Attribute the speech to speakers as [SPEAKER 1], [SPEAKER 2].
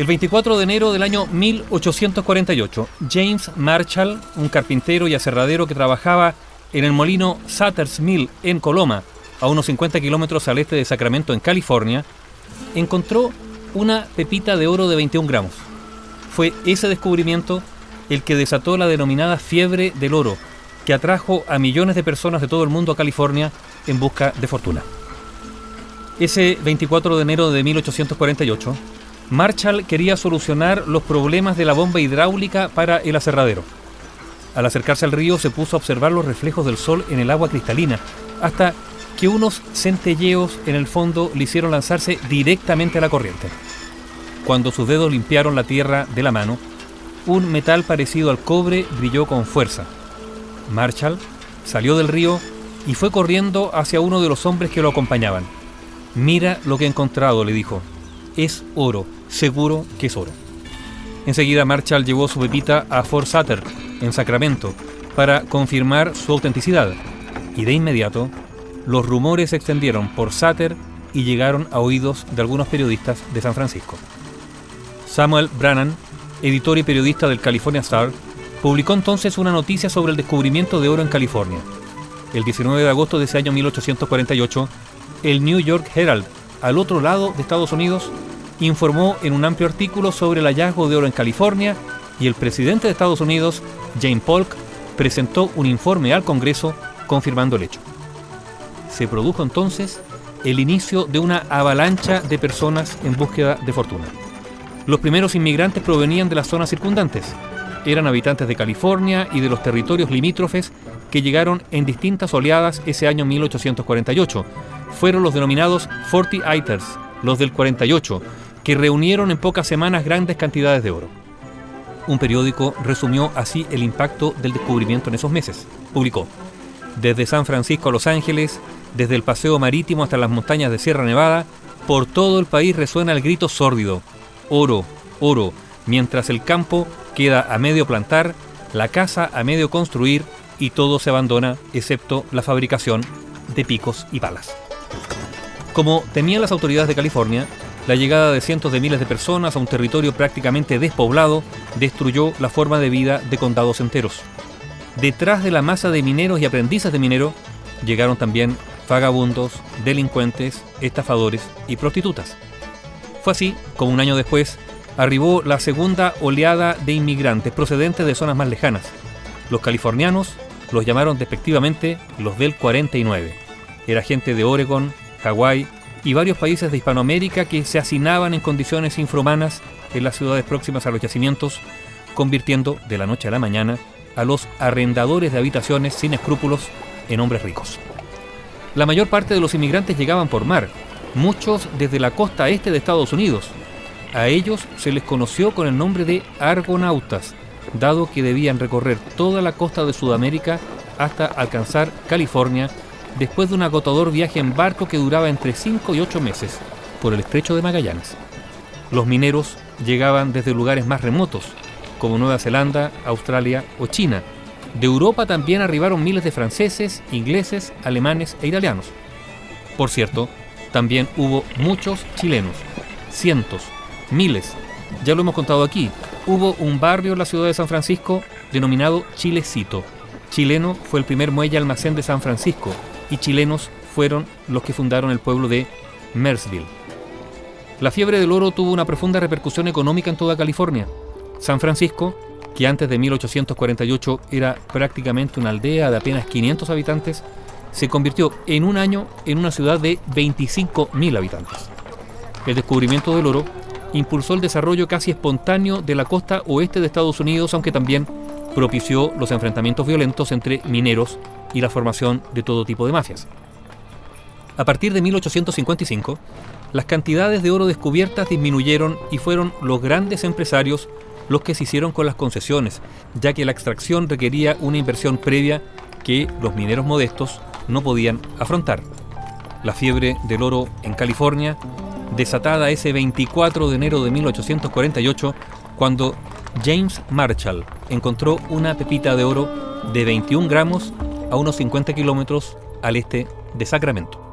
[SPEAKER 1] El 24 de enero del año 1848, James Marshall, un carpintero y aserradero que trabajaba en el molino Sutter's Mill en Coloma, a unos 50 kilómetros al este de Sacramento, en California, encontró una pepita de oro de 21 gramos. Fue ese descubrimiento el que desató la denominada fiebre del oro, que atrajo a millones de personas de todo el mundo a California en busca de fortuna. Ese 24 de enero de 1848, Marshall quería solucionar los problemas de la bomba hidráulica para el aserradero. Al acercarse al río se puso a observar los reflejos del sol en el agua cristalina, hasta que unos centelleos en el fondo le hicieron lanzarse directamente a la corriente. Cuando sus dedos limpiaron la tierra de la mano, un metal parecido al cobre brilló con fuerza. Marshall salió del río y fue corriendo hacia uno de los hombres que lo acompañaban. Mira lo que he encontrado, le dijo. Es oro, seguro que es oro. Enseguida Marshall llevó su pepita a Fort Sutter, en Sacramento, para confirmar su autenticidad. Y de inmediato, los rumores se extendieron por Sutter y llegaron a oídos de algunos periodistas de San Francisco. Samuel Brannan, editor y periodista del California Star, publicó entonces una noticia sobre el descubrimiento de oro en California. El 19 de agosto de ese año 1848, el New York Herald, al otro lado de Estados Unidos, informó en un amplio artículo sobre el hallazgo de oro en California y el presidente de Estados Unidos, James Polk, presentó un informe al Congreso confirmando el hecho. Se produjo entonces el inicio de una avalancha de personas en búsqueda de fortuna. Los primeros inmigrantes provenían de las zonas circundantes. Eran habitantes de California y de los territorios limítrofes que llegaron en distintas oleadas ese año 1848. Fueron los denominados Forty Iters, los del 48, que reunieron en pocas semanas grandes cantidades de oro. Un periódico resumió así el impacto del descubrimiento en esos meses. Publicó, desde San Francisco a Los Ángeles, desde el paseo marítimo hasta las montañas de Sierra Nevada, por todo el país resuena el grito sórdido, oro, oro, mientras el campo queda a medio plantar, la casa a medio construir y todo se abandona excepto la fabricación de picos y palas. Como temían las autoridades de California, la llegada de cientos de miles de personas a un territorio prácticamente despoblado destruyó la forma de vida de condados enteros. Detrás de la masa de mineros y aprendices de minero llegaron también vagabundos, delincuentes, estafadores y prostitutas. Fue así como un año después arribó la segunda oleada de inmigrantes procedentes de zonas más lejanas. Los californianos los llamaron despectivamente los del 49. Era gente de Oregon, Hawái y varios países de Hispanoamérica que se hacinaban en condiciones infrahumanas en las ciudades próximas a los yacimientos, convirtiendo de la noche a la mañana a los arrendadores de habitaciones sin escrúpulos en hombres ricos. La mayor parte de los inmigrantes llegaban por mar, muchos desde la costa este de Estados Unidos. A ellos se les conoció con el nombre de argonautas, dado que debían recorrer toda la costa de Sudamérica hasta alcanzar California después de un agotador viaje en barco que duraba entre 5 y 8 meses por el estrecho de Magallanes. Los mineros llegaban desde lugares más remotos, como Nueva Zelanda, Australia o China. De Europa también arribaron miles de franceses, ingleses, alemanes e italianos. Por cierto, también hubo muchos chilenos, cientos, miles. Ya lo hemos contado aquí. Hubo un barrio en la ciudad de San Francisco denominado Chilecito. Chileno fue el primer muelle almacén de San Francisco y chilenos fueron los que fundaron el pueblo de Mersville. La fiebre del oro tuvo una profunda repercusión económica en toda California. San Francisco, que antes de 1848 era prácticamente una aldea de apenas 500 habitantes, se convirtió en un año en una ciudad de 25.000 habitantes. El descubrimiento del oro impulsó el desarrollo casi espontáneo de la costa oeste de Estados Unidos, aunque también propició los enfrentamientos violentos entre mineros y la formación de todo tipo de mafias. A partir de 1855, las cantidades de oro descubiertas disminuyeron y fueron los grandes empresarios los que se hicieron con las concesiones, ya que la extracción requería una inversión previa que los mineros modestos no podían afrontar. La fiebre del oro en California, desatada ese 24 de enero de 1848, cuando James Marshall encontró una pepita de oro de 21 gramos a unos 50 kilómetros al este de Sacramento.